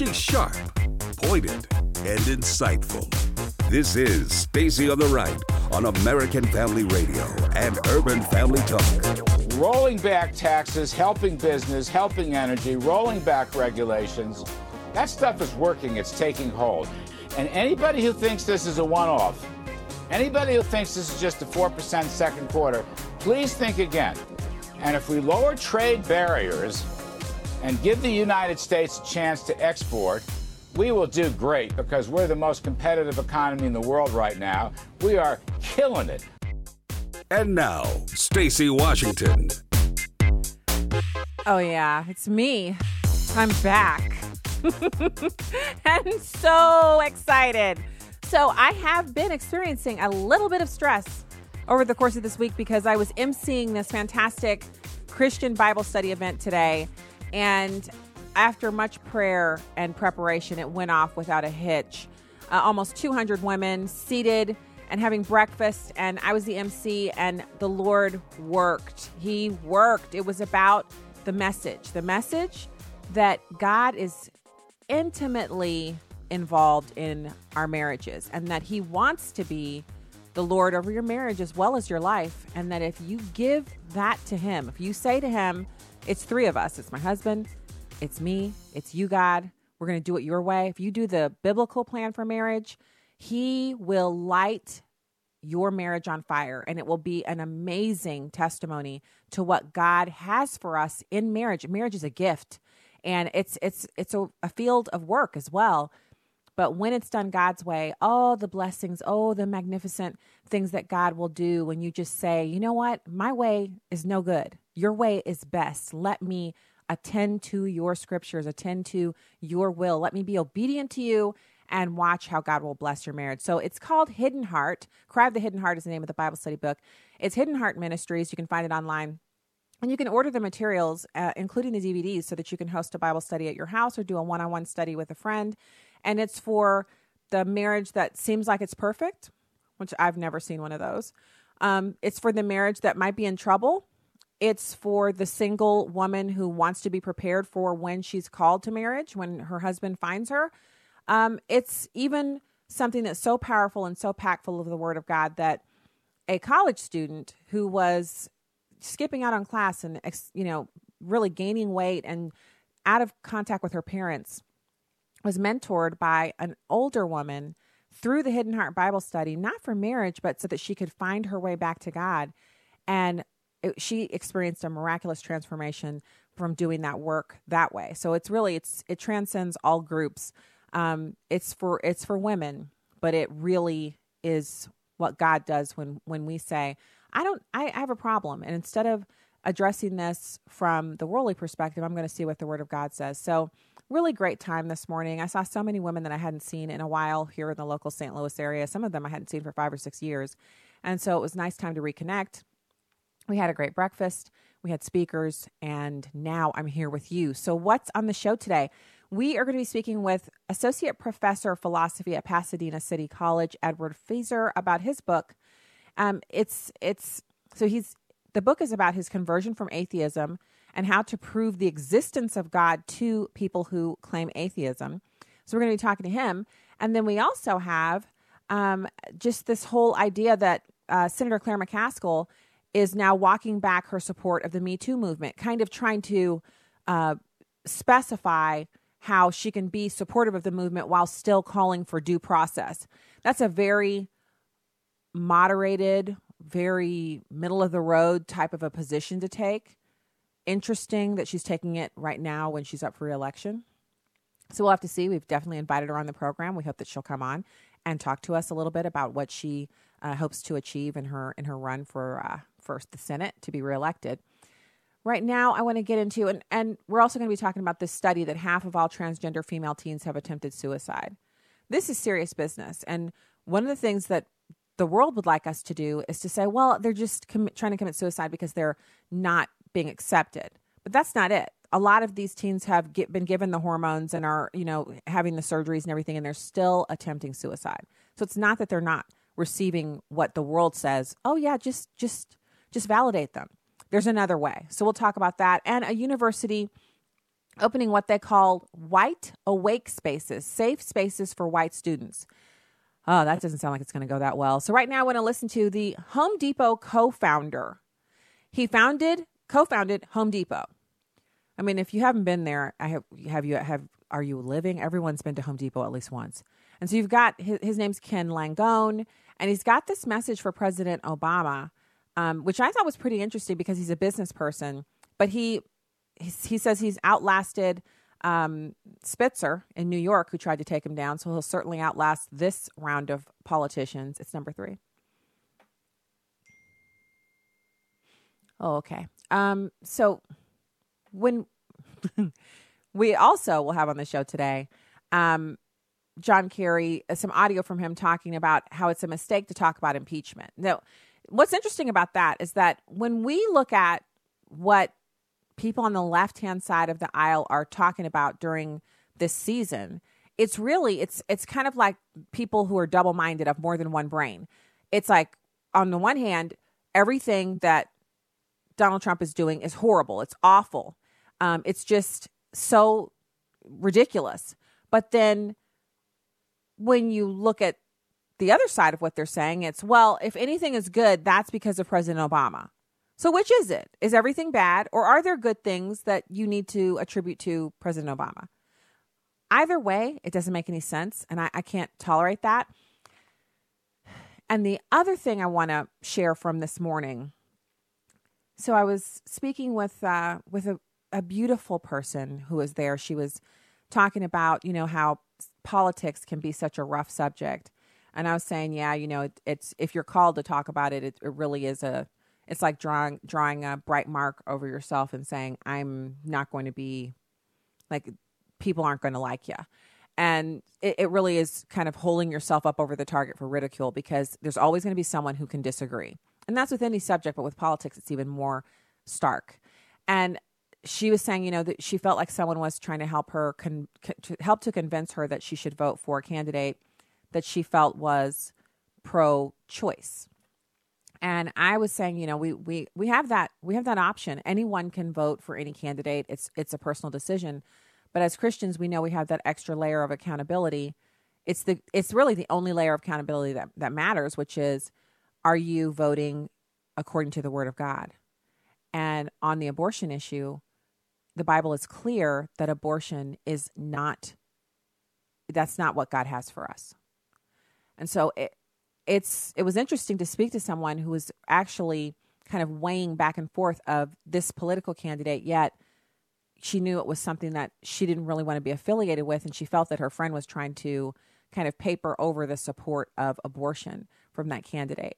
She's sharp, pointed, and insightful. This is Stacy on the Right on American Family Radio and Urban Family Talk. Rolling back taxes, helping business, helping energy, rolling back regulations. That stuff is working, it's taking hold. And anybody who thinks this is a one off, anybody who thinks this is just a 4% second quarter, please think again. And if we lower trade barriers and give the United States a chance to export, we will do great because we're the most competitive economy in the world right now. We are killing it. And now, Stacy Washington. Oh, yeah, it's me. I'm back. I'm so excited. So, I have been experiencing a little bit of stress over the course of this week because I was emceeing this fantastic Christian Bible study event today. And after much prayer and preparation, it went off without a hitch. Uh, almost 200 women seated and having breakfast, and I was the MC, and the Lord worked. He worked. It was about the message the message that God is intimately involved in our marriages and that He wants to be the Lord over your marriage as well as your life. And that if you give that to Him, if you say to Him, it's three of us, it's my husband, it's me, it's you, God. We're going to do it your way. If you do the biblical plan for marriage, He will light your marriage on fire and it will be an amazing testimony to what God has for us in marriage. Marriage is a gift and it's it's it's a, a field of work as well. But when it's done God's way, oh, the blessings, oh, the magnificent things that God will do when you just say, you know what, my way is no good. Your way is best. Let me attend to your scriptures, attend to your will. Let me be obedient to you and watch how God will bless your marriage. So it's called Hidden Heart. Cry of the Hidden Heart is the name of the Bible study book. It's Hidden Heart Ministries. You can find it online. And you can order the materials, uh, including the DVDs, so that you can host a Bible study at your house or do a one on one study with a friend. And it's for the marriage that seems like it's perfect, which I've never seen one of those. Um, it's for the marriage that might be in trouble it's for the single woman who wants to be prepared for when she's called to marriage, when her husband finds her. Um, it's even something that's so powerful and so packed full of the Word of God that a college student who was skipping out on class and you know really gaining weight and out of contact with her parents was mentored by an older woman through the Hidden Heart Bible study, not for marriage, but so that she could find her way back to God. And it, she experienced a miraculous transformation from doing that work that way. So it's really it's it transcends all groups. Um, it's for it's for women, but it really is what God does when when we say, I don't I, I have a problem, and instead of addressing this from the worldly perspective, I'm going to see what the Word of God says. So really great time this morning. I saw so many women that I hadn't seen in a while here in the local St. Louis area. Some of them I hadn't seen for five or six years. And so it was nice time to reconnect. We had a great breakfast. We had speakers, and now I'm here with you. So, what's on the show today? We are going to be speaking with Associate Professor of Philosophy at Pasadena City College, Edward Feser, about his book. Um, it's it's so he's the book is about his conversion from atheism and how to prove the existence of God to people who claim atheism. So we're going to be talking to him, and then we also have um, just this whole idea that uh, Senator Claire McCaskill is now walking back her support of the Me Too movement, kind of trying to uh, specify how she can be supportive of the movement while still calling for due process. That's a very moderated, very middle of the road type of a position to take. Interesting that she's taking it right now when she's up for reelection. So we'll have to see. We've definitely invited her on the program. We hope that she'll come on and talk to us a little bit about what she uh, hopes to achieve in her in her run for uh, first the Senate to be reelected. Right now, I want to get into and and we're also going to be talking about this study that half of all transgender female teens have attempted suicide. This is serious business, and one of the things that the world would like us to do is to say, well, they're just com- trying to commit suicide because they're not being accepted. But that's not it. A lot of these teens have get, been given the hormones and are, you know, having the surgeries and everything, and they're still attempting suicide. So it's not that they're not receiving what the world says. Oh yeah, just just just validate them. There's another way. So we'll talk about that. And a university opening what they call white awake spaces, safe spaces for white students. Oh, that doesn't sound like it's going to go that well. So, right now, I want to listen to the Home Depot co founder. He founded, co founded Home Depot. I mean, if you haven't been there, I have, have you, have, are you living? Everyone's been to Home Depot at least once. And so you've got his, his name's Ken Langone, and he's got this message for President Obama, um, which I thought was pretty interesting because he's a business person. But he he, he says he's outlasted um, Spitzer in New York, who tried to take him down. So he'll certainly outlast this round of politicians. It's number three. Oh, okay. Um, so when we also will have on the show today, um, John Kerry, uh, some audio from him talking about how it's a mistake to talk about impeachment. Now, what's interesting about that is that when we look at what people on the left hand side of the aisle are talking about during this season it's really it's it's kind of like people who are double minded of more than one brain it's like on the one hand everything that donald trump is doing is horrible it's awful um, it's just so ridiculous but then when you look at the other side of what they're saying it's well if anything is good that's because of president obama so, which is it? Is everything bad, or are there good things that you need to attribute to President Obama? Either way, it doesn't make any sense, and I, I can't tolerate that. And the other thing I want to share from this morning. So I was speaking with uh, with a, a beautiful person who was there. She was talking about you know how politics can be such a rough subject, and I was saying, yeah, you know, it, it's if you're called to talk about it, it, it really is a it's like drawing drawing a bright mark over yourself and saying i'm not going to be like people aren't going to like you and it, it, really is kind of holding yourself up over the target for ridicule because there's always going to be someone who can disagree and that's with any subject but with politics it's even more stark and she was saying you know that she felt like someone was trying to help her con- to help to convince her that she should vote for a candidate that she felt was pro choice and I was saying, you know, we we we have that we have that option. Anyone can vote for any candidate. It's it's a personal decision. But as Christians, we know we have that extra layer of accountability. It's the it's really the only layer of accountability that, that matters, which is are you voting according to the word of God? And on the abortion issue, the Bible is clear that abortion is not that's not what God has for us. And so it, it's it was interesting to speak to someone who was actually kind of weighing back and forth of this political candidate yet she knew it was something that she didn't really want to be affiliated with and she felt that her friend was trying to kind of paper over the support of abortion from that candidate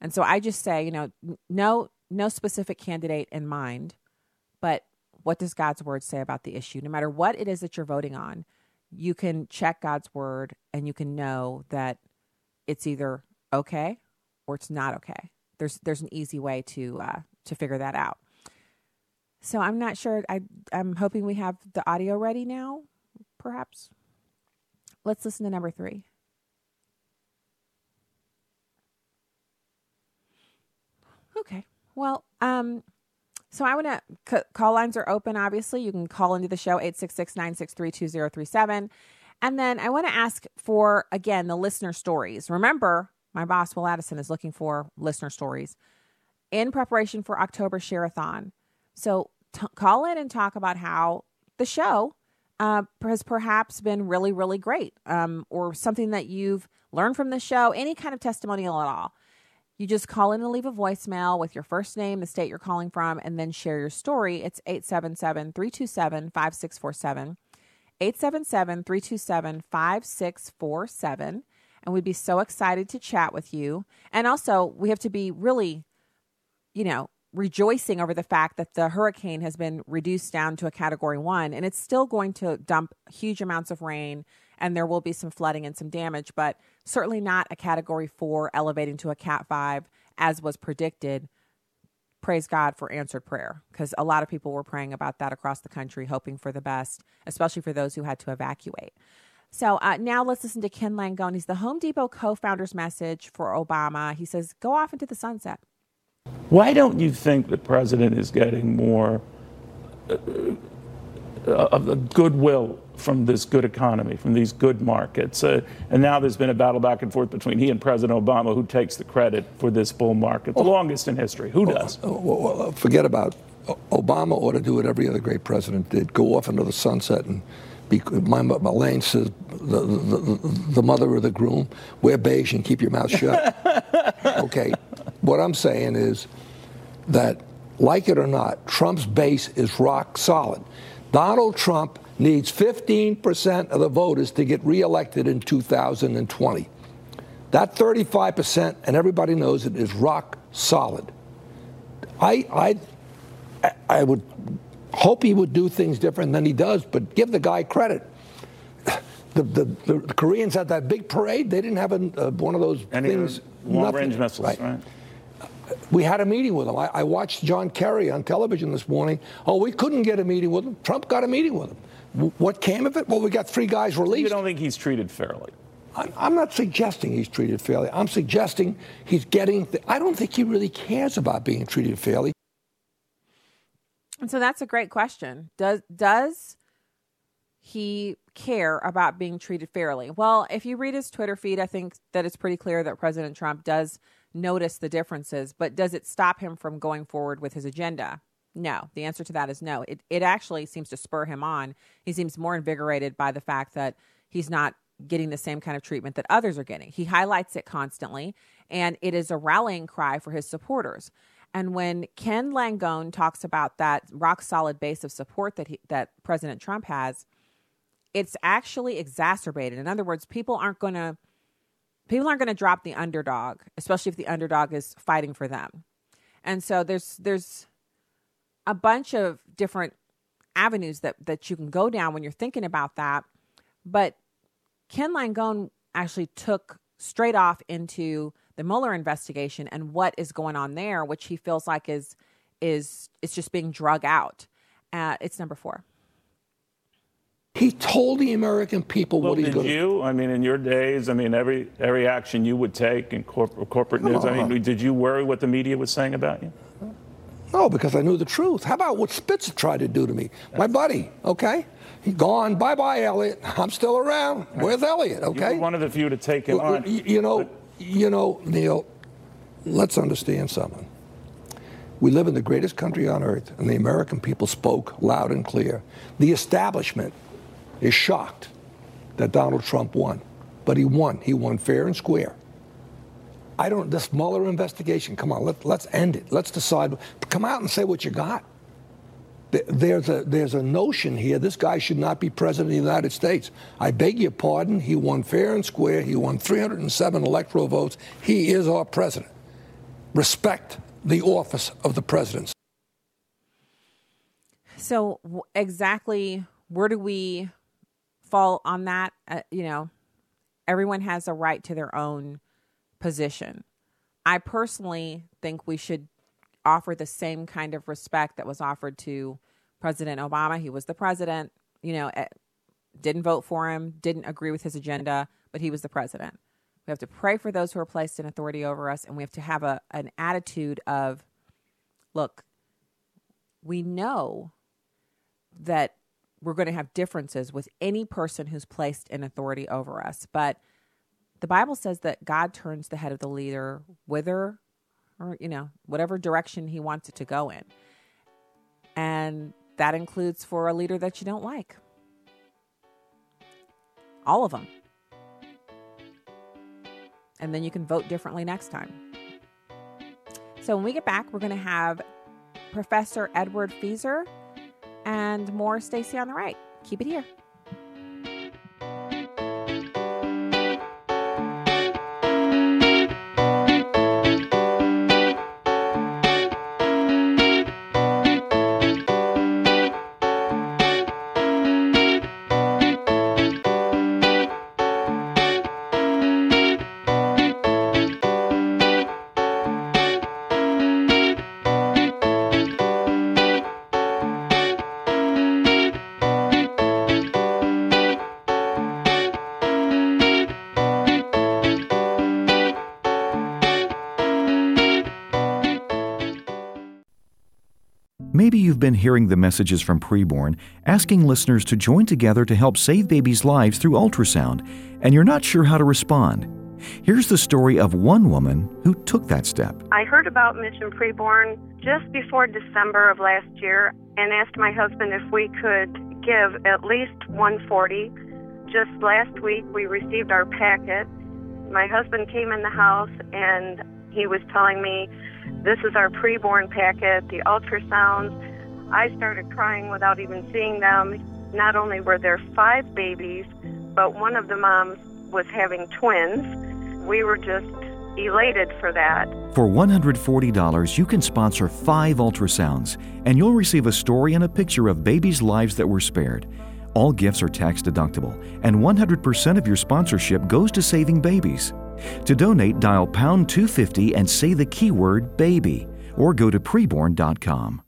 and so i just say you know no no specific candidate in mind but what does god's word say about the issue no matter what it is that you're voting on you can check god's word and you can know that it's either okay or it's not okay. There's there's an easy way to uh, to figure that out. So I'm not sure. I I'm hoping we have the audio ready now. Perhaps. Let's listen to number three. Okay. Well, um, so I want to c- call lines are open. Obviously, you can call into the show 866-963-2037. And then I want to ask for, again, the listener stories. Remember, my boss, Will Addison, is looking for listener stories in preparation for October Share-a-thon. So t- call in and talk about how the show uh, has perhaps been really, really great um, or something that you've learned from the show, any kind of testimonial at all. You just call in and leave a voicemail with your first name, the state you're calling from, and then share your story. It's 877 327 5647. 877 327 5647. And we'd be so excited to chat with you. And also, we have to be really, you know, rejoicing over the fact that the hurricane has been reduced down to a category one and it's still going to dump huge amounts of rain and there will be some flooding and some damage, but certainly not a category four elevating to a cat five as was predicted praise God for answered prayer because a lot of people were praying about that across the country, hoping for the best, especially for those who had to evacuate. So uh, now let's listen to Ken Langone. He's the Home Depot co founder's message for Obama. He says, Go off into the sunset. Why don't you think the president is getting more uh, of the goodwill from this good economy, from these good markets. Uh, and now there's been a battle back and forth between he and President Obama who takes the credit for this bull market, the oh, longest in history. Who does? Oh, well, forget about Obama ought to do what every other great president did go off into the sunset and be, my, my lane says the, the, the, mother of the groom wear beige and keep your mouth shut. okay. What I'm saying is that, like it or not, Trump's base is rock solid. Donald Trump needs 15% of the voters to get reelected in 2020. That 35%, and everybody knows it, is rock solid. I, I, I would hope he would do things different than he does, but give the guy credit. The, the, the Koreans had that big parade. They didn't have a, uh, one of those Any things. Long-range missiles, right? right? we had a meeting with him. I, I, watched John Kerry on television this morning. Oh, we couldn't get a meeting with him. Trump got a meeting with him. W- what came of it? Well, we got three guys released. You don't think he's treated fairly? I, I'm not suggesting he's treated fairly. I'm suggesting he's getting. Th- I don't think he really cares about being treated fairly. And so that's a great question. Does does he care about being treated fairly? Well, if you read his Twitter feed, I think that it's pretty clear that President Trump does notice the differences, but does it stop him from going forward with his agenda? No. The answer to that is no. It it actually seems to spur him on. He seems more invigorated by the fact that he's not getting the same kind of treatment that others are getting. He highlights it constantly, and it is a rallying cry for his supporters. And when Ken Langone talks about that rock solid base of support that he, that President Trump has, it's actually exacerbated. In other words, people aren't going to people aren't going to drop the underdog, especially if the underdog is fighting for them. And so there's there's a bunch of different avenues that that you can go down when you're thinking about that. But Ken Langone actually took straight off into the Mueller investigation and what is going on there, which he feels like is is is just being drug out. Uh, it's number four. He told the American people well, what he's going to do. you? I mean, in your days, I mean, every every action you would take in corporate corporate news. I mean, did you worry what the media was saying about you? No, because I knew the truth. How about what Spitzer tried to do to me? My buddy, okay? He's gone. Bye bye, Eliot. I'm still around. Where's Eliot, okay? You one of the few to take him well, on. You know, but, you know, Neil, let's understand something. We live in the greatest country on earth, and the American people spoke loud and clear. The establishment is shocked that Donald Trump won, but he won. He won fair and square. I don't, this Mueller investigation, come on, let, let's end it. Let's decide. Come out and say what you got. There's a, there's a notion here this guy should not be president of the United States. I beg your pardon. He won fair and square. He won 307 electoral votes. He is our president. Respect the office of the presidency. So, exactly where do we fall on that? Uh, you know, everyone has a right to their own position. I personally think we should offer the same kind of respect that was offered to President Obama. He was the president, you know, eh, didn't vote for him, didn't agree with his agenda, but he was the president. We have to pray for those who are placed in authority over us, and we have to have a, an attitude of, look, we know that we're going to have differences with any person who's placed in authority over us, but the Bible says that God turns the head of the leader whither or, you know, whatever direction he wants it to go in. And that includes for a leader that you don't like. All of them. And then you can vote differently next time. So when we get back, we're going to have Professor Edward Feser and more Stacy on the right. Keep it here. Hearing the messages from preborn asking listeners to join together to help save babies' lives through ultrasound, and you're not sure how to respond. Here's the story of one woman who took that step. I heard about Mission Preborn just before December of last year and asked my husband if we could give at least 140. Just last week we received our packet. My husband came in the house and he was telling me this is our preborn packet, the ultrasounds. I started crying without even seeing them. Not only were there five babies, but one of the moms was having twins. We were just elated for that. For $140, you can sponsor five ultrasounds, and you'll receive a story and a picture of babies' lives that were spared. All gifts are tax deductible, and 100% of your sponsorship goes to saving babies. To donate, dial pound 250 and say the keyword baby, or go to preborn.com.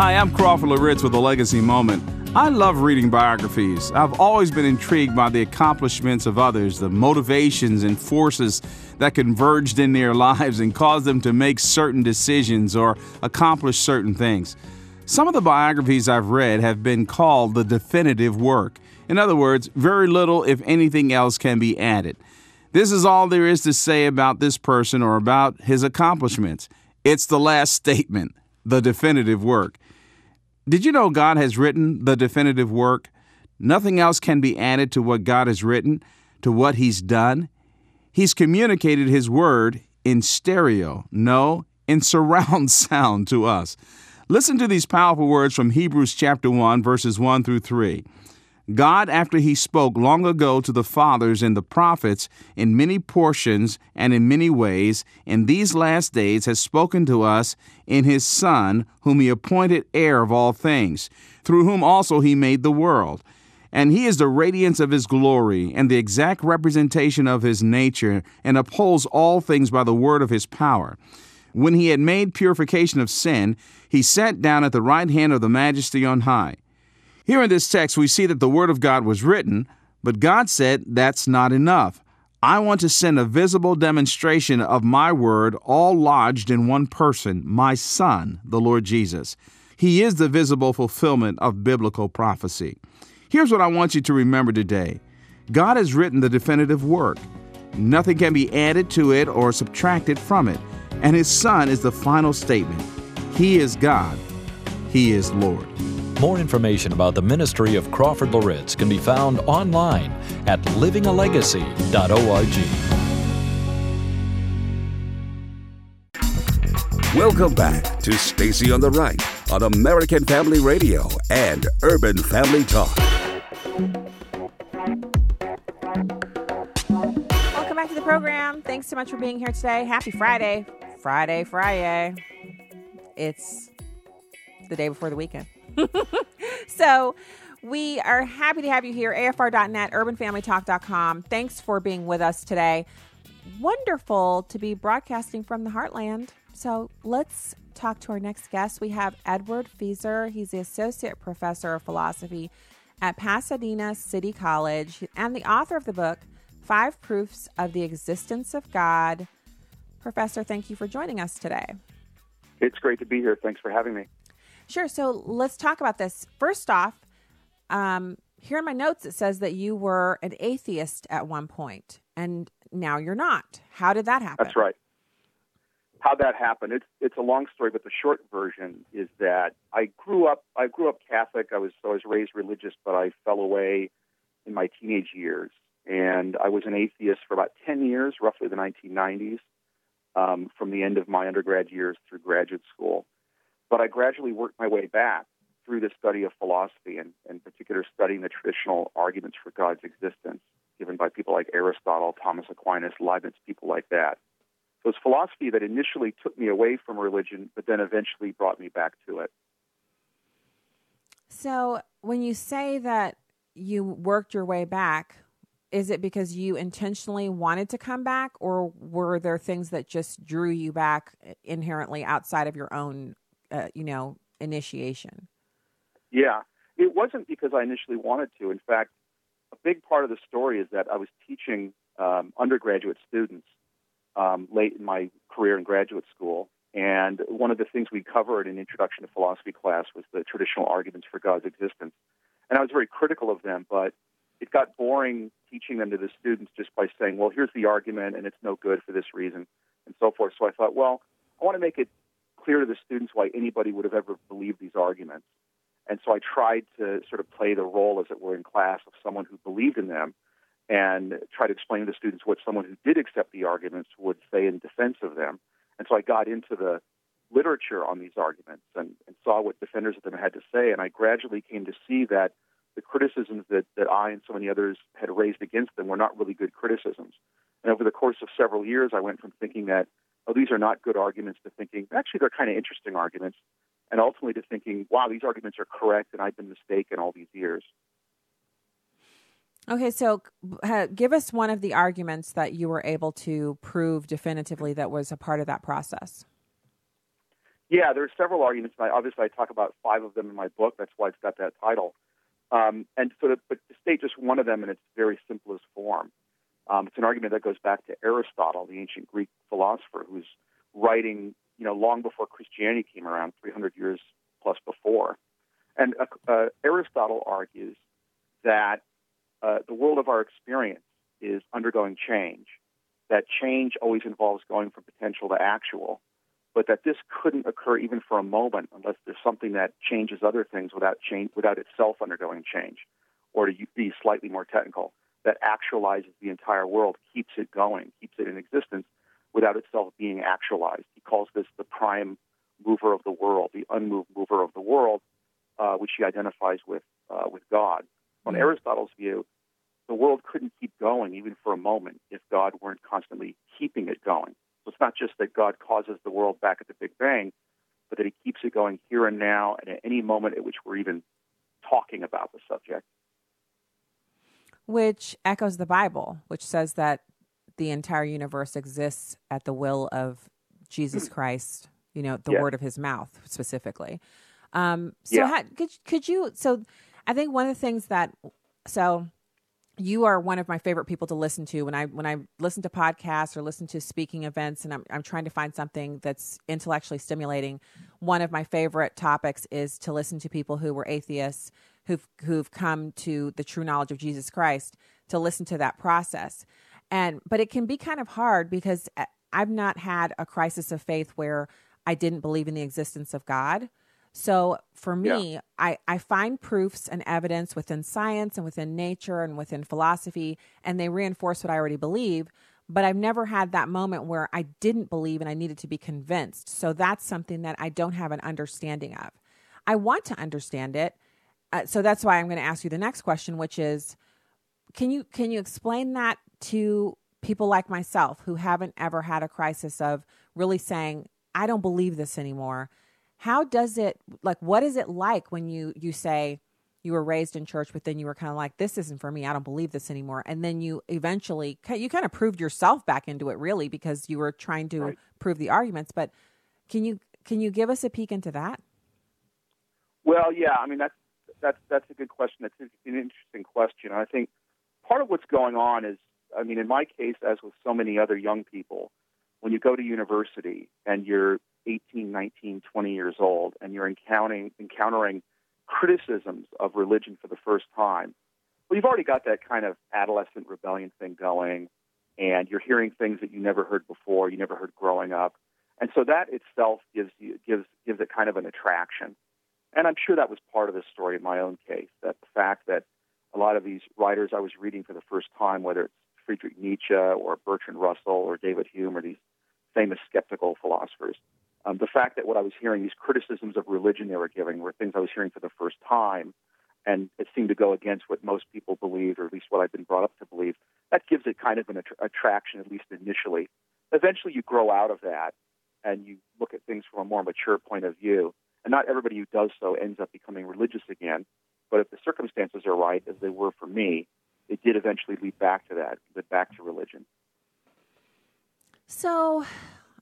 Hi, I'm Crawford Loritts with a legacy moment. I love reading biographies. I've always been intrigued by the accomplishments of others, the motivations and forces that converged in their lives and caused them to make certain decisions or accomplish certain things. Some of the biographies I've read have been called the definitive work. In other words, very little, if anything else, can be added. This is all there is to say about this person or about his accomplishments. It's the last statement, the definitive work. Did you know God has written the definitive work? Nothing else can be added to what God has written, to what He's done. He's communicated His word in stereo, no, in surround sound to us. Listen to these powerful words from Hebrews chapter 1, verses 1 through 3. God, after He spoke long ago to the fathers and the prophets in many portions and in many ways, in these last days has spoken to us in His Son, whom He appointed heir of all things, through whom also He made the world. And He is the radiance of His glory and the exact representation of His nature, and upholds all things by the word of His power. When He had made purification of sin, He sat down at the right hand of the Majesty on high. Here in this text, we see that the Word of God was written, but God said that's not enough. I want to send a visible demonstration of my Word, all lodged in one person, my Son, the Lord Jesus. He is the visible fulfillment of biblical prophecy. Here's what I want you to remember today God has written the definitive work. Nothing can be added to it or subtracted from it. And His Son is the final statement. He is God. He is Lord. More information about the ministry of Crawford Loritts can be found online at livingalegacy.org. Welcome back to Stacy on the Right on American Family Radio and Urban Family Talk. Welcome back to the program. Thanks so much for being here today. Happy Friday. Friday, Friday. It's the day before the weekend. so we are happy to have you here. AFR.net, urbanfamilytalk.com. Thanks for being with us today. Wonderful to be broadcasting from the heartland. So let's talk to our next guest. We have Edward Feser. He's the Associate Professor of Philosophy at Pasadena City College and the author of the book, Five Proofs of the Existence of God. Professor, thank you for joining us today. It's great to be here. Thanks for having me. Sure. So let's talk about this. First off, um, here in my notes, it says that you were an atheist at one point, and now you're not. How did that happen? That's right. How that happened? It's it's a long story, but the short version is that I grew up. I grew up Catholic. I was I was raised religious, but I fell away in my teenage years, and I was an atheist for about ten years, roughly the 1990s, um, from the end of my undergrad years through graduate school. But I gradually worked my way back through the study of philosophy and, in particular, studying the traditional arguments for God's existence given by people like Aristotle, Thomas Aquinas, Leibniz, people like that. So it's philosophy that initially took me away from religion, but then eventually brought me back to it. So when you say that you worked your way back, is it because you intentionally wanted to come back, or were there things that just drew you back inherently outside of your own uh, you know, initiation? Yeah, it wasn't because I initially wanted to. In fact, a big part of the story is that I was teaching um, undergraduate students um, late in my career in graduate school, And one of the things we covered in Introduction to Philosophy class was the traditional arguments for God's existence. And I was very critical of them, but it got boring teaching them to the students just by saying, well, here's the argument and it's no good for this reason and so forth. So I thought, well, I want to make it clear to the students why anybody would have ever believed these arguments. And so I tried to sort of play the role, as it were, in class of someone who believed in them and try to explain to the students what someone who did accept the arguments would say in defense of them. And so I got into the literature on these arguments and, and saw what defenders of them had to say. And I gradually came to see that the criticisms that, that I and so many others had raised against them were not really good criticisms. And over the course of several years, I went from thinking that, oh, these are not good arguments to thinking, actually, they're kind of interesting arguments. And ultimately to thinking, wow, these arguments are correct and I've been mistaken all these years. Okay, so uh, give us one of the arguments that you were able to prove definitively that was a part of that process. Yeah, there are several arguments. I, obviously, I talk about five of them in my book. That's why it's got that title. Um, and so, to, but to state just one of them in its very simplest form, um, it's an argument that goes back to Aristotle, the ancient Greek philosopher, who's writing, you know, long before Christianity came around, 300 years plus before. And uh, uh, Aristotle argues that uh, the world of our experience is undergoing change. That change always involves going from potential to actual, but that this couldn't occur even for a moment unless there's something that changes other things without change, without itself undergoing change. Or to be slightly more technical, that actualizes the entire world, keeps it going, keeps it in existence without itself being actualized. He calls this the prime mover of the world, the unmoved mover of the world, uh, which he identifies with uh, with God. On mm-hmm. Aristotle's view, the world couldn't keep going even for a moment if God weren't constantly keeping it going. So it's not just that God causes the world back at the Big Bang, but that he keeps it going here and now and at any moment at which we're even talking about the subject. Which echoes the Bible, which says that the entire universe exists at the will of Jesus. Christ, you know, the yeah. word of his mouth specifically. Um, so yeah. how, could, could you, so I think one of the things that, so you are one of my favorite people to listen to when I when I listen to podcasts or listen to speaking events and I'm I'm trying to find something that's intellectually stimulating. One of my favorite topics is to listen to people who were atheists who've who've come to the true knowledge of Jesus Christ to listen to that process. And but it can be kind of hard because uh, I've not had a crisis of faith where I didn't believe in the existence of God. So for me, yeah. I, I find proofs and evidence within science and within nature and within philosophy, and they reinforce what I already believe. But I've never had that moment where I didn't believe and I needed to be convinced. So that's something that I don't have an understanding of. I want to understand it. Uh, so that's why I'm going to ask you the next question, which is, can you can you explain that to people like myself who haven't ever had a crisis of really saying, I don't believe this anymore? how does it like what is it like when you you say you were raised in church but then you were kind of like this isn't for me i don't believe this anymore and then you eventually you kind of proved yourself back into it really because you were trying to right. prove the arguments but can you can you give us a peek into that well yeah i mean that's that's that's a good question. That's an interesting question. I think part of what's going on is i mean in my case as with so many other young people when you go to university and you're 18, 19, 20 years old, and you're encountering encountering criticisms of religion for the first time, well, you've already got that kind of adolescent rebellion thing going, and you're hearing things that you never heard before, you never heard growing up, and so that itself gives you gives gives it kind of an attraction. And I'm sure that was part of the story in my own case. That the fact that a lot of these writers I was reading for the first time, whether it's Friedrich Nietzsche or Bertrand Russell or David Hume or these famous skeptical philosophers, um, the fact that what I was hearing, these criticisms of religion they were giving, were things I was hearing for the first time, and it seemed to go against what most people believe, or at least what I've been brought up to believe. That gives it kind of an att- attraction, at least initially. Eventually, you grow out of that, and you look at things from a more mature point of view. And not everybody who does so ends up becoming religious again. But if the circumstances are right, as they were for me, it did eventually lead back to that, lead back to religion. So,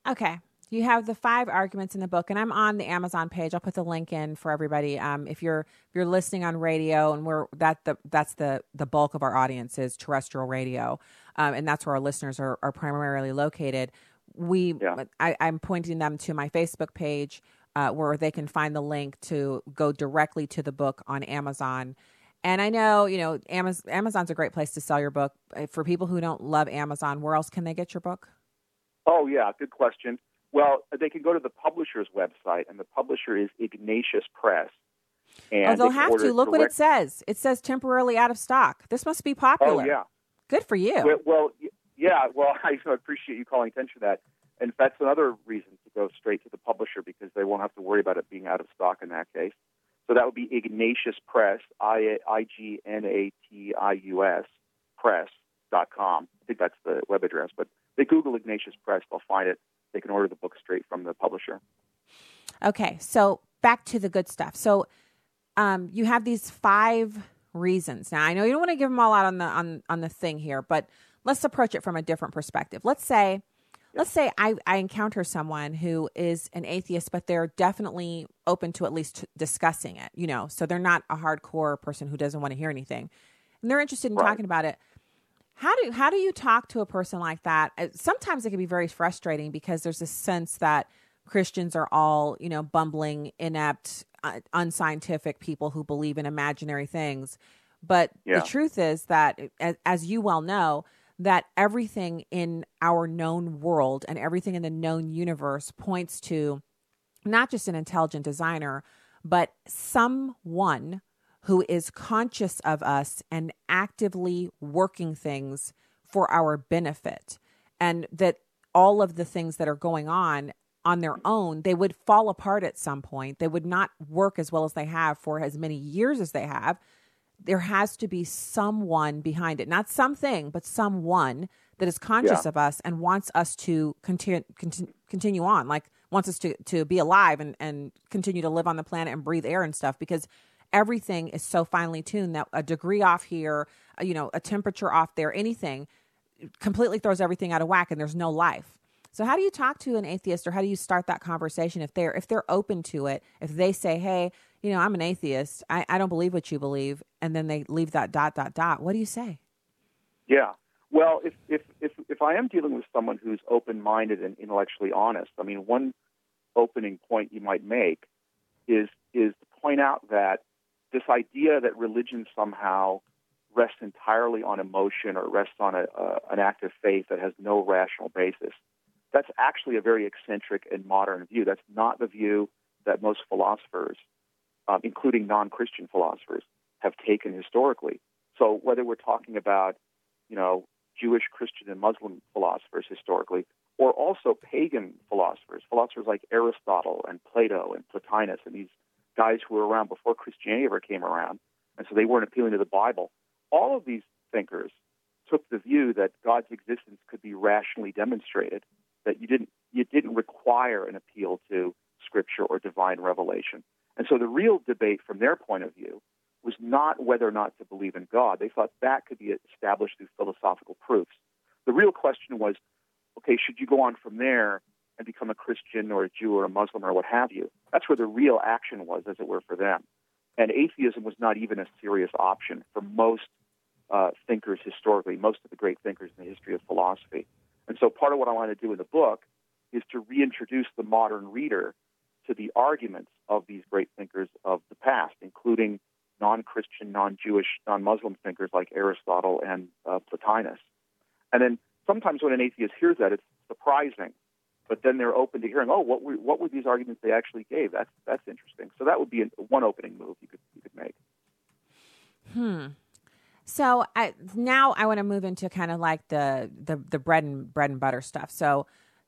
okay, you have the five arguments in the book and i'm on the amazon page. I'll put the link in for everybody. Um, if you're if you're listening on radio and we're that the that's the the bulk of our audience is terrestrial radio um, and that's where our listeners are, are primarily located. We I, I'm pointing them to my Facebook page uh, where they can find the link to go directly to the book on Amazon. And I know, you know, Amazon, Amazon's a great place to sell your book. Uh, for people who don't love Amazon, where else can they get your book? Oh, yeah, good question. Well, they can go to the publisher's website, and the publisher is Ignatius Press. And oh, they'll have to. Look what it says. It says temporarily out of stock. This must be popular. Oh, yeah. Good for you. Well, well yeah, well, I appreciate you calling attention to that. And that's another reason to go straight to the publisher because they won't have to worry about it being out of stock in that case. So that would be Ignatius Press, I G N A T I U S, press.com. I think that's the web address. But they Google Ignatius Press, they'll find it. They can order the book straight from the publisher. Okay, so back to the good stuff. So um, you have these five reasons. Now I know you don't want to give them all out on the on on the thing here, but let's approach it from a different perspective. Let's say let's say I, I encounter someone who is an atheist, but they're definitely open to at least discussing it, you know, so they're not a hardcore person who doesn't want to hear anything. And they're interested in right. talking about it. How do how do you talk to a person like that? Uh, sometimes it can be very frustrating because there's a sense that Christians are all, you know, bumbling, inept, uh, unscientific people who believe in imaginary things. But yeah. the truth is that, as, as you well know, that everything in our known world and everything in the known universe points to not just an intelligent designer, but someone who is conscious of us and actively working things for our benefit. And that all of the things that are going on on their own, they would fall apart at some point. They would not work as well as they have for as many years as they have there has to be someone behind it, not something, but someone that is conscious yeah. of us and wants us to continue continue, continue on, like wants us to to be alive and and continue to live on the planet and breathe air and stuff because everything is so finely tuned that a degree off here, uh, you know, a temperature off there, anything completely throws everything out of whack and there's no life. So how do you talk to an atheist or how do you start that conversation if they're if they're open to it? If they say, "Hey, you know, I'm an atheist. I, I don't believe what you believe," and then they leave that dot dot dot. What do you say? Yeah. Well, if if if if I am dealing with someone who's open-minded and intellectually honest, I mean, one opening point you might make is is to point out that this idea that religion somehow rests entirely on emotion or rests on a, uh, an act of faith that has no rational basis that's actually a very eccentric and modern view. That's not the view that most philosophers, um, including non Christian philosophers, have taken historically. So whether we're talking about, you know, Jewish, Christian, and Muslim philosophers historically, or also pagan philosophers, philosophers like Aristotle and Plato and Plotinus, and these guys who were around before Christianity ever came around, and so they weren't appealing to the Bible. All of these thinkers took the view that God's existence could be rationally demonstrated that you didn't you didn't require an appeal to scripture or divine revelation. And so the real debate from their point of view was not whether or not to believe in God. They thought that could be established through philosophical proofs. The real question was, okay, should you go on from there and become a Christian or a Jew or a Muslim or what have you? That's where the real action was, as it were, for them. And atheism was not even a serious option for most uh, thinkers historically, most of the great thinkers in the history of philosophy. And so part of what I want to do in the book is to reintroduce the modern reader to the arguments of these great thinkers of the past, including non Christian, non Jewish, non Muslim thinkers like Aristotle and uh, Plotinus. And then sometimes when an atheist hears that, it's surprising. But then they're open to hearing, oh, what were, what were these arguments they actually gave? That's, that's interesting. So that would be one opening move you could, you could make. Hmm. So I, now I want to move into kind of like the, the the bread and bread and butter stuff. So,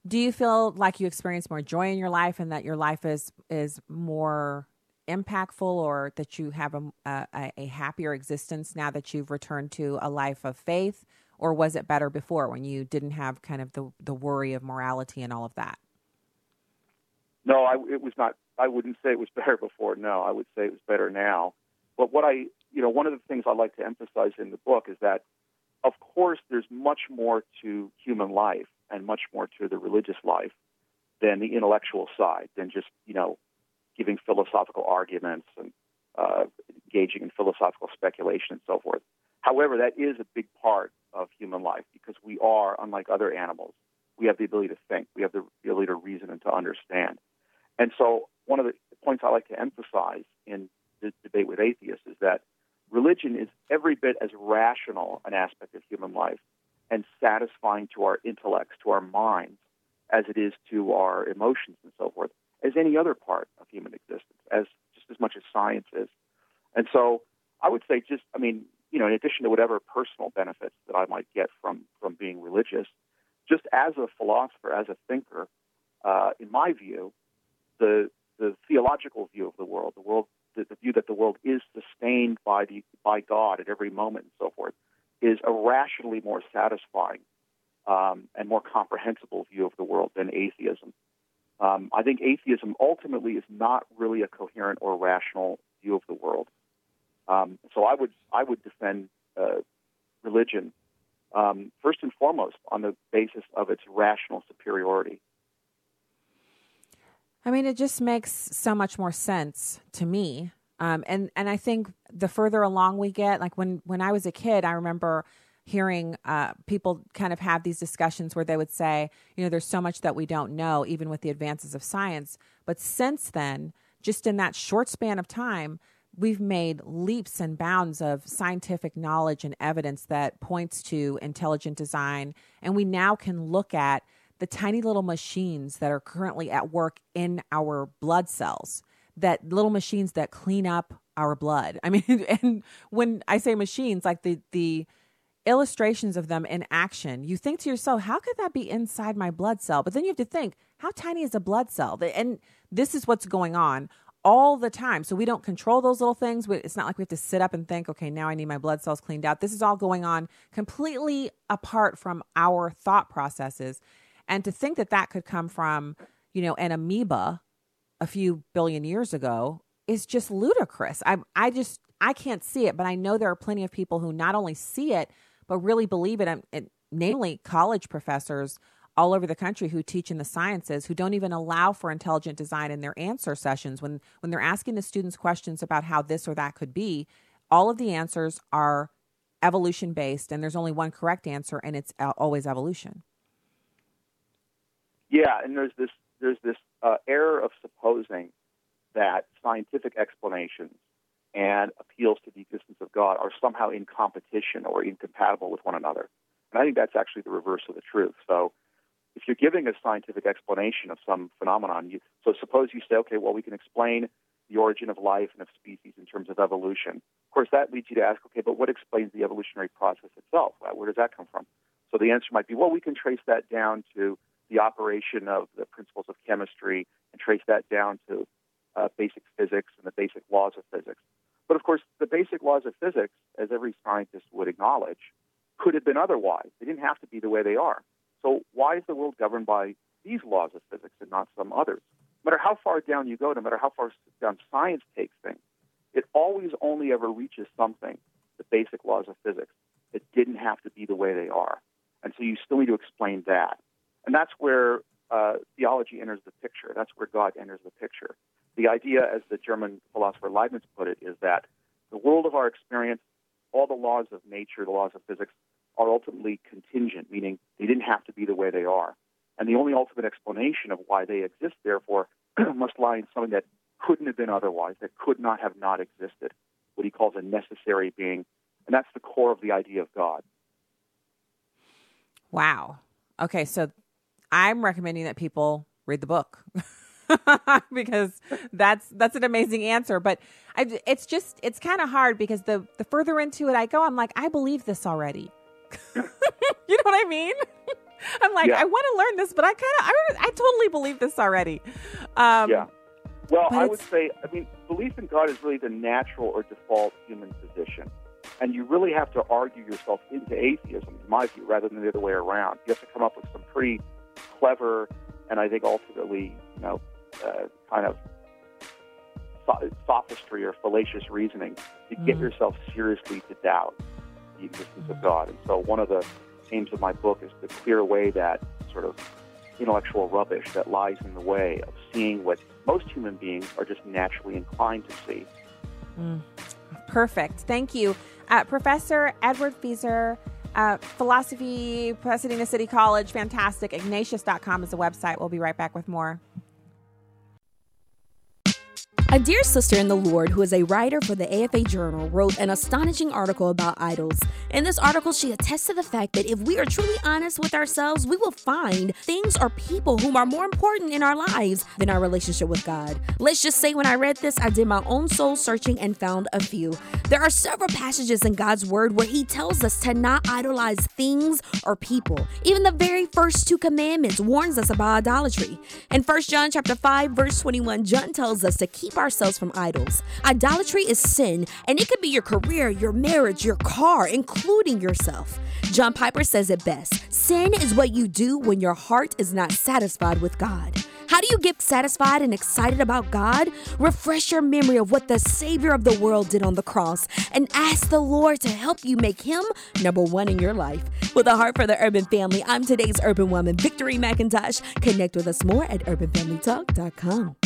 do you feel like you experience more joy in your life, and that your life is is more impactful, or that you have a, a, a happier existence now that you've returned to a life of faith, or was it better before when you didn't have kind of the the worry of morality and all of that? No, I, it was not. I wouldn't say it was better before. No, I would say it was better now. But what I you know, one of the things I like to emphasize in the book is that, of course, there's much more to human life and much more to the religious life than the intellectual side, than just, you know, giving philosophical arguments and uh, engaging in philosophical speculation and so forth. However, that is a big part of human life because we are, unlike other animals, We have the ability to think. We have the ability to reason and to understand. And so, one of the points I like to emphasize in the debate with atheists is that religion is every bit as rational an aspect of human life and satisfying to our intellects, to our minds, as it is to our emotions and so forth, as any other part of human existence, as just as much as science is. And so I would say just, I mean, you know, in addition to whatever personal benefits that I might get from, from being religious, just as a philosopher, as a thinker, uh, in my view, the, the theological view of the world, the world, the, the view that the world is sustained by the by God at every moment and so forth, is a rationally more satisfying um, and more comprehensible view of the world than atheism. Um, I think atheism ultimately is not really a coherent or rational view of the world. Um, so I would I would defend uh, religion um, first and foremost on the basis of its rational superiority. I mean, it just makes so much more sense to me. Um, and and I think the further along we get, like when when I was a kid, I remember hearing uh, people kind of have these discussions where they would say, you know, there's so much that we don't know, even with the advances of science. But since then, just in that short span of time, we've made leaps and bounds of scientific knowledge and evidence that points to intelligent design. And we now can look at the tiny little machines that are currently at work in our blood cells, that little machines that clean up our blood. I mean, and when I say machines, like the, the, illustrations of them in action, you think to yourself, how could that be inside my blood cell? But then you have to think, how tiny is a blood cell? And this is what's going on all the time. So we don't control those little things. It's not like we have to sit up and think, okay, now I need my blood cells cleaned out. This is all going on completely apart from our thought processes. And to think that that could come from, you know, an amoeba a few billion years ago is just ludicrous. I I just I can't see it, but I know there are plenty of people who not only see it but really believe it. And, and namely, college professors all over the country who teach in the sciences who don't even allow for intelligent design in their answer sessions when when they're asking the students questions about how this or that could be all of the answers are evolution based and there's only one correct answer and it's always evolution yeah and there's this there's this uh, error of supposing that scientific explanations and appeals to the existence of God are somehow in competition or incompatible with one another. And I think that's actually the reverse of the truth. So if you're giving a scientific explanation of some phenomenon, you, so suppose you say, okay, well, we can explain the origin of life and of species in terms of evolution. Of course, that leads you to ask, okay, but what explains the evolutionary process itself? Where does that come from? So the answer might be, well, we can trace that down to the operation of the principles of chemistry and trace that down to uh, basic physics and the basic laws of physics. But of course, the basic laws of physics, as every scientist would acknowledge, could have been otherwise. They didn't have to be the way they are. So why is the world governed by these laws of physics and not some others? No matter how far down you go, no matter how far down science takes things, it always only ever reaches something, the basic laws of physics, that didn't have to be the way they are. And so you still need to explain that. And that's where uh, theology enters the picture. That's where God enters the picture. The idea, as the German philosopher Leibniz put it, is that the world of our experience, all the laws of nature, the laws of physics, are ultimately contingent, meaning they didn't have to be the way they are. And the only ultimate explanation of why they exist, therefore, must lie in something that couldn't have been otherwise, that could not have not existed, what he calls a necessary being. And that's the core of the idea of God. Wow. Okay, so I'm recommending that people read the book. because that's that's an amazing answer. But I, it's just it's kind of hard because the the further into it I go, I'm like, I believe this already. you know what I mean? I'm like, yeah. I want to learn this, but I kind of, I, I totally believe this already. Um, yeah. Well, I would say, I mean, belief in God is really the natural or default human position. And you really have to argue yourself into atheism, in my view, rather than the other way around. You have to come up with some pretty clever and I think ultimately, you know, uh, kind of sophistry or fallacious reasoning to get mm. yourself seriously to doubt the existence of God. And so one of the aims of my book is to clear away that sort of intellectual rubbish that lies in the way of seeing what most human beings are just naturally inclined to see. Mm. Perfect. Thank you. Uh, Professor Edward Feser, uh, Uh, philosophy, Pasadena City College, fantastic. Ignatius.com is the website. We'll be right back with more. A dear sister in the Lord, who is a writer for the AFA Journal, wrote an astonishing article about idols. In this article, she attests to the fact that if we are truly honest with ourselves, we will find things or people whom are more important in our lives than our relationship with God. Let's just say when I read this, I did my own soul searching and found a few. There are several passages in God's Word where He tells us to not idolize things or people. Even the very first two commandments warns us about idolatry. In 1 John chapter 5, verse 21, John tells us to keep ourselves from idols. Idolatry is sin, and it could be your career, your marriage, your car, including yourself. John Piper says it best Sin is what you do when your heart is not satisfied with God. How do you get satisfied and excited about God? Refresh your memory of what the Savior of the world did on the cross and ask the Lord to help you make Him number one in your life. With a heart for the urban family, I'm today's urban woman, Victory McIntosh. Connect with us more at urbanfamilytalk.com.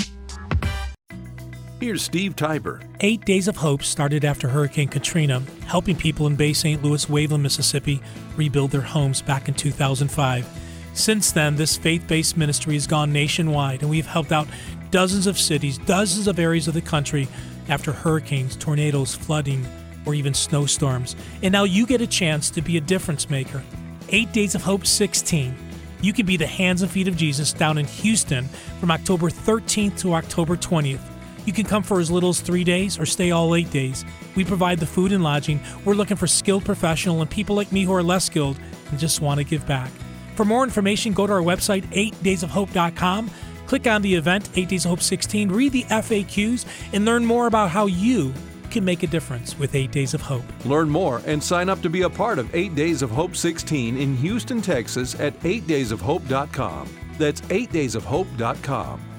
Here's Steve Tybor. Eight Days of Hope started after Hurricane Katrina, helping people in Bay St. Louis, Waveland, Mississippi rebuild their homes back in 2005. Since then, this faith based ministry has gone nationwide, and we've helped out dozens of cities, dozens of areas of the country after hurricanes, tornadoes, flooding, or even snowstorms. And now you get a chance to be a difference maker. Eight Days of Hope 16. You can be the hands and feet of Jesus down in Houston from October 13th to October 20th. You can come for as little as three days or stay all eight days. We provide the food and lodging. We're looking for skilled professional and people like me who are less skilled and just want to give back. For more information, go to our website, 8daysofhope.com. Click on the event, 8 Days of Hope 16, read the FAQs, and learn more about how you can make a difference with 8 Days of Hope. Learn more and sign up to be a part of 8 Days of Hope 16 in Houston, Texas at 8daysofhope.com. That's 8daysofhope.com.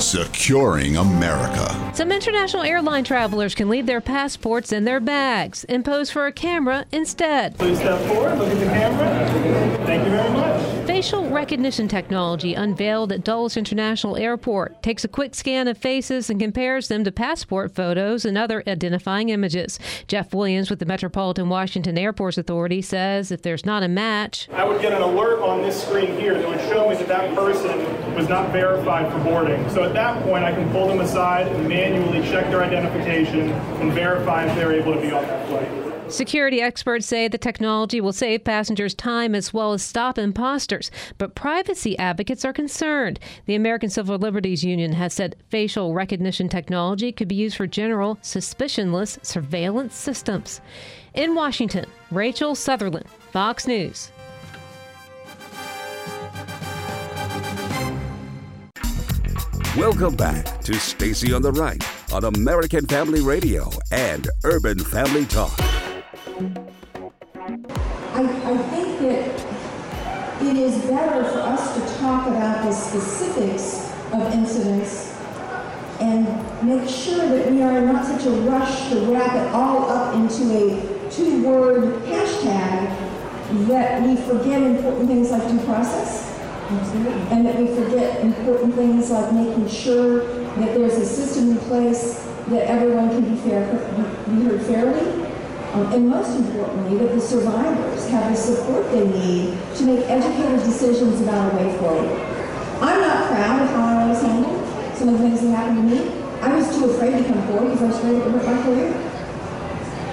Securing America. Some international airline travelers can leave their passports in their bags and pose for a camera instead. Please step forward, look at the camera. Thank you very much. Facial recognition technology unveiled at Dulles International Airport takes a quick scan of faces and compares them to passport photos and other identifying images. Jeff Williams with the Metropolitan Washington Airports Authority says if there's not a match, I would get an alert on this screen here that would show me that that person was not verified for boarding. So at that point, I can pull them aside and manually check their identification and verify if they're able to be on that flight. Security experts say the technology will save passengers time as well as stop imposters, but privacy advocates are concerned. The American Civil Liberties Union has said facial recognition technology could be used for general, suspicionless surveillance systems. In Washington, Rachel Sutherland, Fox News. Welcome back to Stacy on the Right on American Family Radio and Urban Family Talk. I, I think that it is better for us to talk about the specifics of incidents and make sure that we are in not such a rush to wrap it all up into a two-word hashtag that we forget important things like due process. And that we forget important things like making sure that there's a system in place that everyone can be fair, be heard fairly, um, and most importantly, that the survivors have the support they need to make educated decisions about a way forward. I'm not proud of how I was handled, some of the things that happened to me. I was too afraid to come forward because I was afraid it would hurt my career.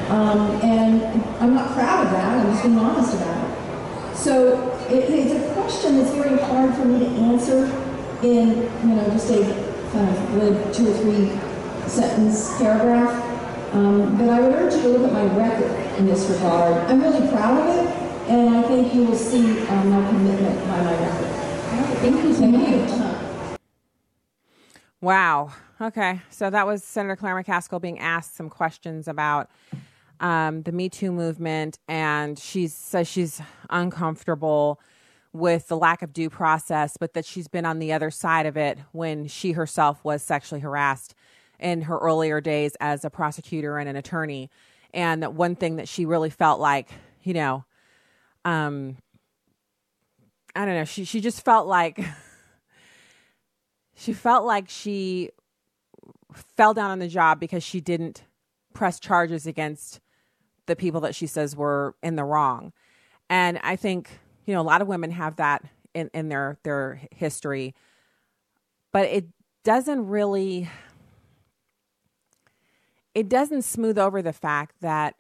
Um, and I'm not proud of that, I'm just being honest about it. So it, it's a question that's very hard for me to answer in, you know, just a kind of glib two or three sentence paragraph. Um, but I would urge you to look at my record in this regard. I'm really proud of it, and I think you will see um, my commitment by my record. Thank you. Thank you. Wow. Okay. So that was Senator Claire McCaskill being asked some questions about um, the Me Too movement, and she says she's uncomfortable with the lack of due process, but that she's been on the other side of it when she herself was sexually harassed in her earlier days as a prosecutor and an attorney. And one thing that she really felt like, you know, um, I don't know, she she just felt like she felt like she fell down on the job because she didn't press charges against the people that she says were in the wrong. And I think, you know, a lot of women have that in, in their their history. But it doesn't really it doesn't smooth over the fact that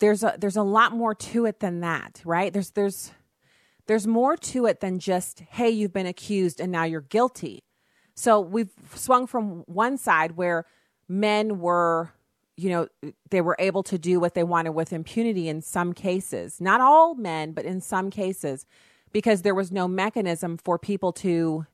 there's a there's a lot more to it than that, right? There's there's there's more to it than just hey, you've been accused and now you're guilty. So we've swung from one side where men were you know they were able to do what they wanted with impunity in some cases. Not all men, but in some cases because there was no mechanism for people to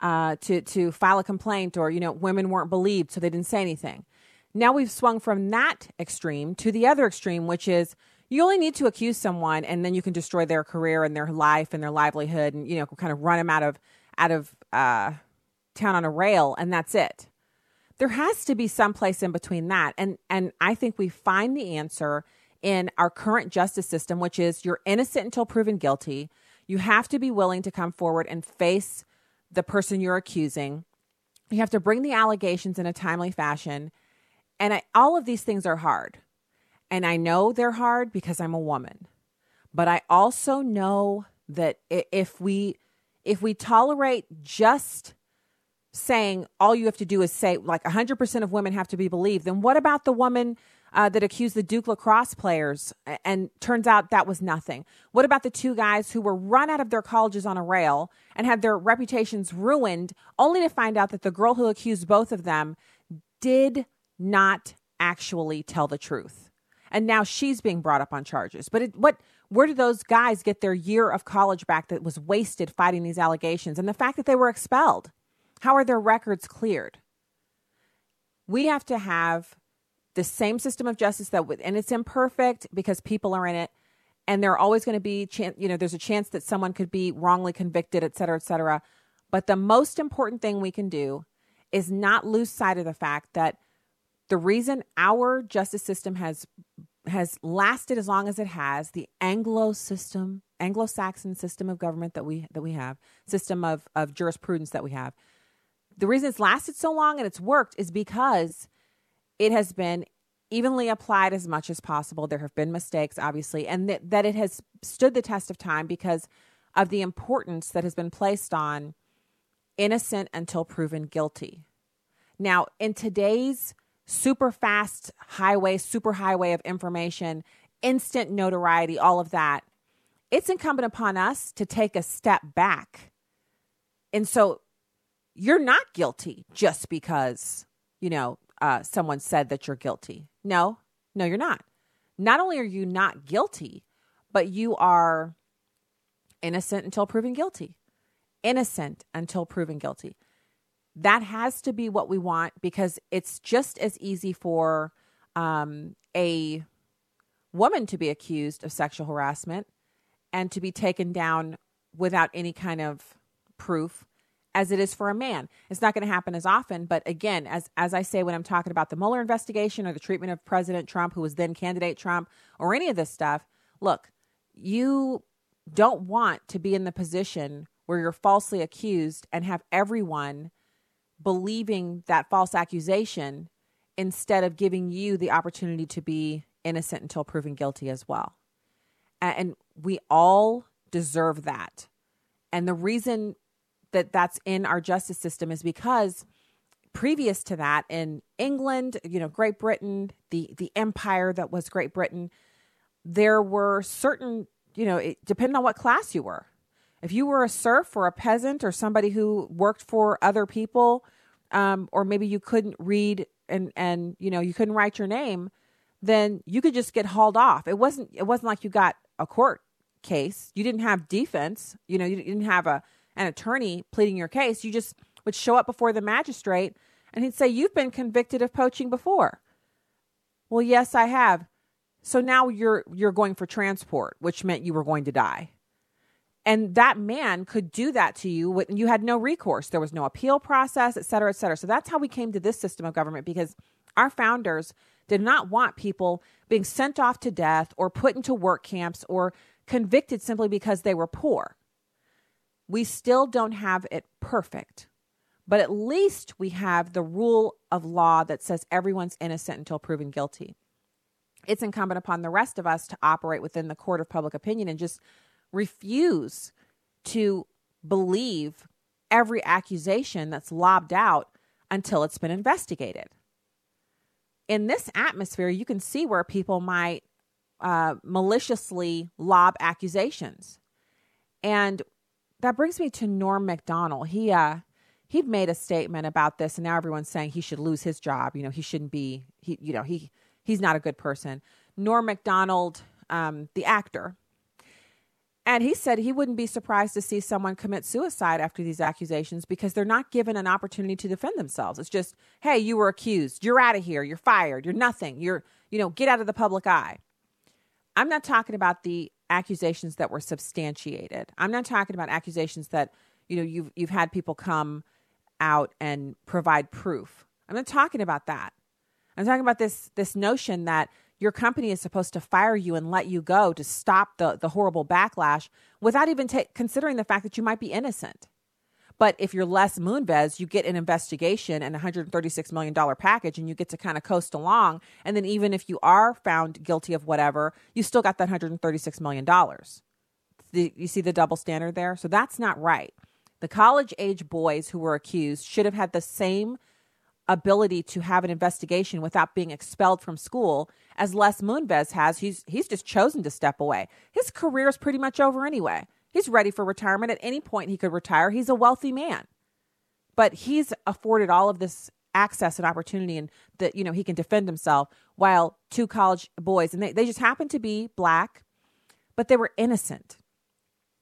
uh, to to file a complaint or you know women weren't believed so they didn't say anything now we've swung from that extreme to the other extreme, which is you only need to accuse someone and then you can destroy their career and their life and their livelihood and, you know, kind of run them out of, out of, uh, town on a rail and that's it. There has to be some place in between that. And, and I think we find the answer in our current justice system, which is you're innocent until proven guilty. You have to be willing to come forward and face the person you're accusing. You have to bring the allegations in a timely fashion and I, all of these things are hard. And I know they're hard because I'm a woman. But I also know that if we if we tolerate just saying all you have to do is say like 100% of women have to be believed, then what about the woman uh, that accused the Duke lacrosse players and turns out that was nothing? What about the two guys who were run out of their colleges on a rail and had their reputations ruined only to find out that the girl who accused both of them did not actually tell the truth. And now she's being brought up on charges. But it, what where did those guys get their year of college back that was wasted fighting these allegations and the fact that they were expelled? How are their records cleared? We have to have the same system of justice that and it's imperfect because people are in it and there are always going to be you know there's a chance that someone could be wrongly convicted et cetera et cetera but the most important thing we can do is not lose sight of the fact that the reason our justice system has has lasted as long as it has, the Anglo system, Anglo-Saxon system of government that we that we have, system of of jurisprudence that we have. The reason it's lasted so long and it's worked is because it has been evenly applied as much as possible. There have been mistakes, obviously, and that, that it has stood the test of time because of the importance that has been placed on innocent until proven guilty. Now, in today's super fast highway, super highway of information, instant notoriety, all of that, it's incumbent upon us to take a step back. And so you're not guilty just because, you know, uh, someone said that you're guilty. No, no, you're not. Not only are you not guilty, but you are innocent until proven guilty. Innocent until proven guilty that has to be what we want because it's just as easy for um, a woman to be accused of sexual harassment and to be taken down without any kind of proof as it is for a man. It's not going to happen as often, but again, as as I say when I'm talking about the Mueller investigation or the treatment of President Trump who was then candidate Trump or any of this stuff, look, you don't want to be in the position where you're falsely accused and have everyone believing that false accusation instead of giving you the opportunity to be innocent until proven guilty as well. And we all deserve that. And the reason that that's in our justice system is because previous to that in England, you know, Great Britain, the the empire that was Great Britain, there were certain, you know, it depending on what class you were. If you were a serf or a peasant or somebody who worked for other people, um, or maybe you couldn't read and and you know you couldn't write your name, then you could just get hauled off. It wasn't it wasn't like you got a court case. You didn't have defense. You know, you didn't have a an attorney pleading your case. You just would show up before the magistrate and he'd say, "You've been convicted of poaching before." Well, yes, I have. So now you're you're going for transport, which meant you were going to die. And that man could do that to you when you had no recourse. There was no appeal process, et cetera, et cetera. So that's how we came to this system of government because our founders did not want people being sent off to death or put into work camps or convicted simply because they were poor. We still don't have it perfect, but at least we have the rule of law that says everyone's innocent until proven guilty. it's incumbent upon the rest of us to operate within the court of public opinion and just refuse to believe every accusation that's lobbed out until it's been investigated. In this atmosphere, you can see where people might uh, maliciously lob accusations. And that brings me to Norm Macdonald. He uh, he made a statement about this, and now everyone's saying he should lose his job. You know, he shouldn't be. He, you know, he he's not a good person. Norm Macdonald, um, the actor, and he said he wouldn't be surprised to see someone commit suicide after these accusations because they're not given an opportunity to defend themselves. It's just, hey, you were accused. You're out of here. You're fired. You're nothing. You're, you know, get out of the public eye. I'm not talking about the accusations that were substantiated. I'm not talking about accusations that, you know, you've you've had people come out and provide proof. I'm not talking about that. I'm talking about this this notion that your company is supposed to fire you and let you go to stop the, the horrible backlash without even ta- considering the fact that you might be innocent. But if you're Les Moonves, you get an investigation and a $136 million package and you get to kind of coast along. And then even if you are found guilty of whatever, you still got that $136 million. The, you see the double standard there? So that's not right. The college age boys who were accused should have had the same ability to have an investigation without being expelled from school as Les Moonves has. He's he's just chosen to step away. His career is pretty much over anyway. He's ready for retirement at any point he could retire. He's a wealthy man. But he's afforded all of this access and opportunity and that you know he can defend himself while two college boys and they, they just happen to be black but they were innocent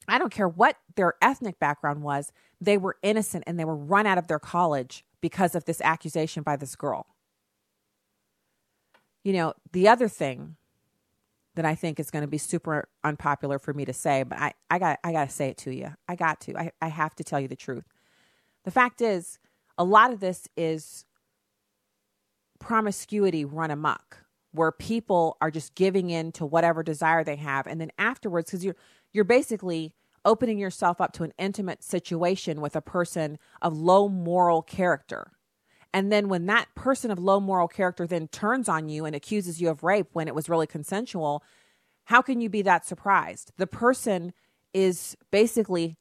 i don't care what their ethnic background was they were innocent and they were run out of their college because of this accusation by this girl. You know, the other thing that I think is going to be super unpopular for me to say, but I, I got I got to say it to you. I got to. I, I have to tell you the truth. The fact is, a lot of this is promiscuity run amok, where people are just giving in to whatever desire they have, and then afterwards, because you're you're basically opening yourself up to an intimate situation with a person of low moral character. And then when that person of low moral character then turns on you and accuses you of rape when it was really consensual, how can you be that surprised? The person is basically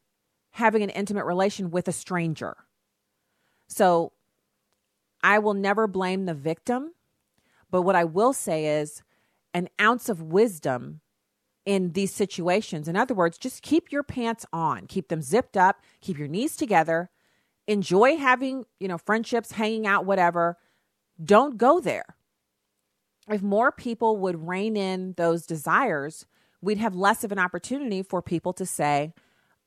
having an intimate relation with a stranger. So I will never blame the victim, but what I will say is an ounce of wisdom in these situations. In other words, just keep your pants on, keep them zipped up, keep your knees together, enjoy having, you know, friendships, hanging out, whatever. Don't go there. If more people would rein in those desires, we'd have less of an opportunity for people to say,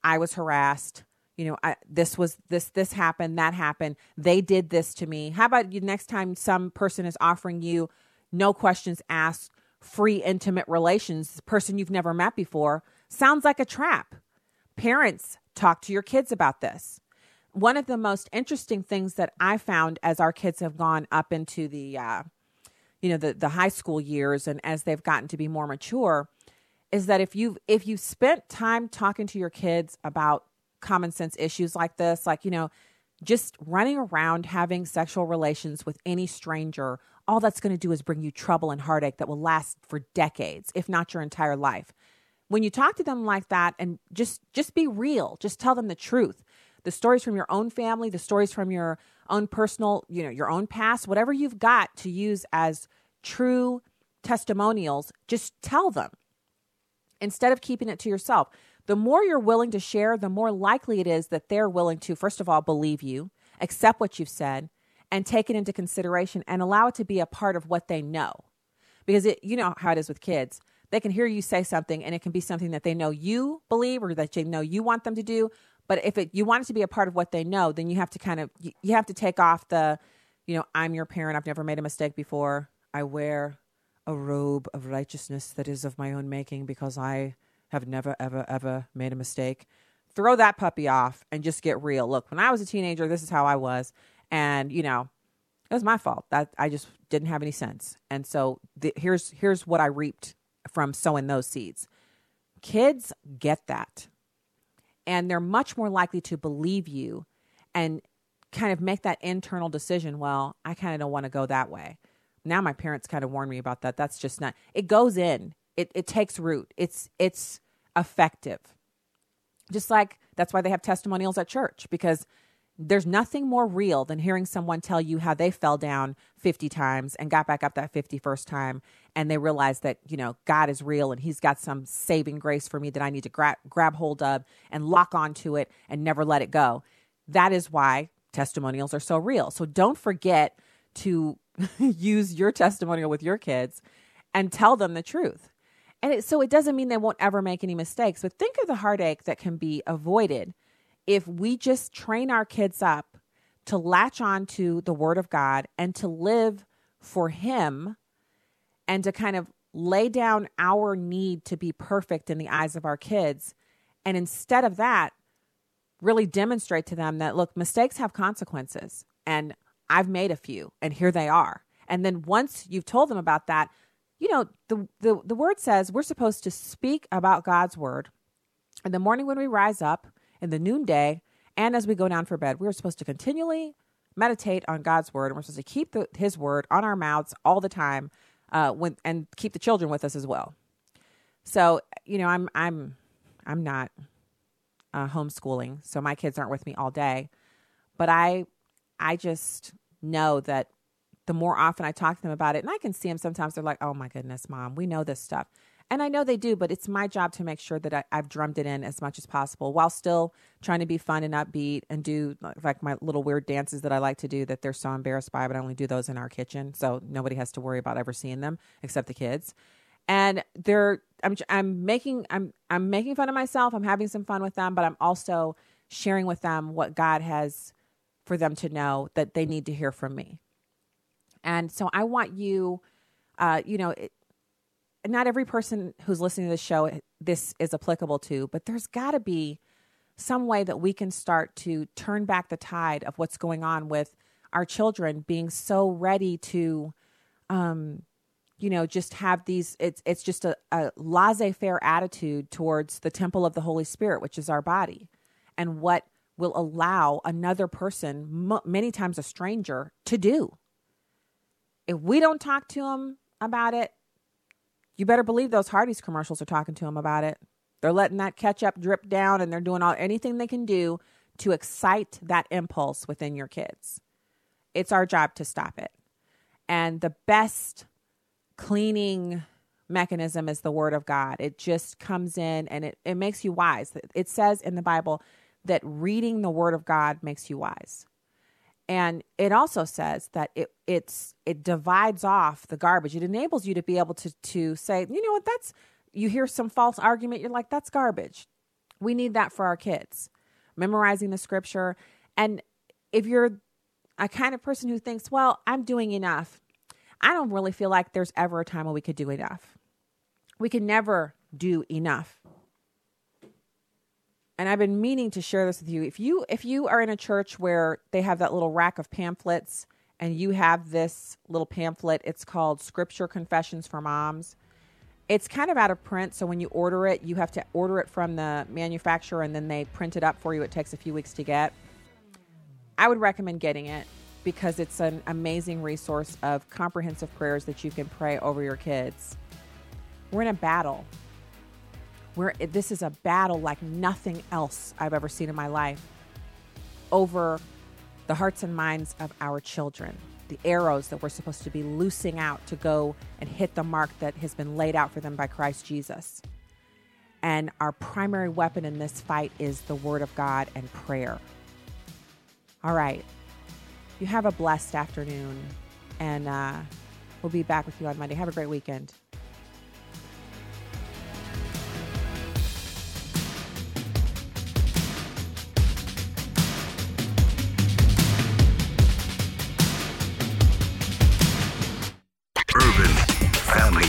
I was harassed. You know, I, this was this this happened, that happened. They did this to me. How about you next time some person is offering you no questions asked free intimate relations, person you've never met before, sounds like a trap. Parents, talk to your kids about this. One of the most interesting things that I found as our kids have gone up into the, uh, you know, the the high school years and as they've gotten to be more mature, is that if you've if you've spent time talking to your kids about common sense issues like this, like you know, just running around having sexual relations with any stranger all that's going to do is bring you trouble and heartache that will last for decades, if not your entire life. When you talk to them like that and just just be real, just tell them the truth. The stories from your own family, the stories from your own personal, you know, your own past, whatever you've got to use as true testimonials, just tell them instead of keeping it to yourself. The more you're willing to share, the more likely it is that they're willing to, first of all, believe you, accept what you've said, and take it into consideration and allow it to be a part of what they know. Because it, you know how it is with kids. They can hear you say something and it can be something that they know you believe or that they know you want them to do. But if it, you want it to be a part of what they know, then you have to kind of, you, you have to take off the, you know, I'm your parent. I've never made a mistake before. I wear a robe of righteousness that is of my own making because I have never, ever, ever made a mistake. Throw that puppy off and just get real. Look, when I was a teenager, this is how I was and you know it was my fault that i just didn't have any sense and so the, here's here's what i reaped from sowing those seeds kids get that and they're much more likely to believe you and kind of make that internal decision well i kind of don't want to go that way now my parents kind of warned me about that. That's just not. It goes in. It it takes root. It's it's effective. Just like that's why they have testimonials at church because there's nothing more real than hearing someone tell you how they fell down 50 times and got back up that 51st time and they realize that you know god is real and he's got some saving grace for me that i need to gra- grab hold of and lock onto it and never let it go. That is why testimonials are so real. So don't forget to use your testimonial with your kids and tell them the truth. And it, so it doesn't mean they won't ever make any mistakes but think of the heartache that can be avoided if we just train our kids up to latch on to the word of God and to live for him and to kind of lay down our need to be perfect in the eyes of our kids and instead of that really demonstrate to them that look mistakes have consequences and I've made a few and here they are. And then once you've told them about that you know the the, the word says we're supposed to speak about God's word. In the morning when we rise up in the noonday and as we go down for bed. We're supposed to continually meditate on God's word, and we're supposed to keep the, His word on our mouths all the time, uh, when and keep the children with us as well. So you know, I'm I'm I'm not uh, homeschooling, so my kids aren't with me all day, but I I just know that the more often I talk to them about it, and I can see them sometimes, they're like, "Oh my goodness, mom, we know this stuff." And I know they do, but it's my job to make sure that I, have drummed it in as much as possible while still trying to be fun and upbeat and do like my little weird dances that I like to do that they're so embarrassed by, but I only do those in our kitchen. So nobody has to worry about ever seeing them except the kids. And they're, I'm, I'm making, I'm, I'm making fun of myself. I'm having some fun with them, but I'm also sharing with them what God has for them to know that they need to hear from me. And so I want you, uh, you know, it, not every person who's listening to this show this is applicable to, but there's got to be some way that we can start to turn back the tide of what's going on with our children being so ready to um you know just have these it's it's just a, a laissez-faire attitude towards the temple of the holy spirit which is our body and what will allow another person m- many times a stranger to do. If we don't talk to them about it you better believe those Hardee's commercials are talking to him about it. They're letting that ketchup drip down and they're doing all anything they can do to excite that impulse within your kids. It's our job to stop it. And the best cleaning mechanism is the word of God. It just comes in and it, it makes you wise. It says in the Bible that reading the word of God makes you wise and it also says that it it's it divides off the garbage. It enables you to be able to to say you know what? That's you hear some false argument you're like that's garbage. We need that for our kids. Memorizing the scripture. And if you're a kind of person who thinks well i'm doing enough i don't really feel like there's ever a time when we could do enough. We can never do enough and I've been meaning to share this with you. If you if you are in a church where they have that little rack of pamphlets and you have this little pamphlet, it's called Scripture Confessions for Moms. It's kind of out of print, so when you order it, you have to order it from the manufacturer and then they print it up for you. It takes a few weeks to get. I would recommend getting it because it's an amazing resource of comprehensive prayers that you can pray over your kids. We're in a battle we're, this is a battle like nothing else I've ever seen in my life over the hearts and minds of our children, the arrows that we're supposed to be loosing out to go and hit the mark that has been laid out for them by Christ Jesus. And our primary weapon in this fight is the Word of God and prayer. All right. You have a blessed afternoon, and uh, we'll be back with you on Monday. Have a great weekend.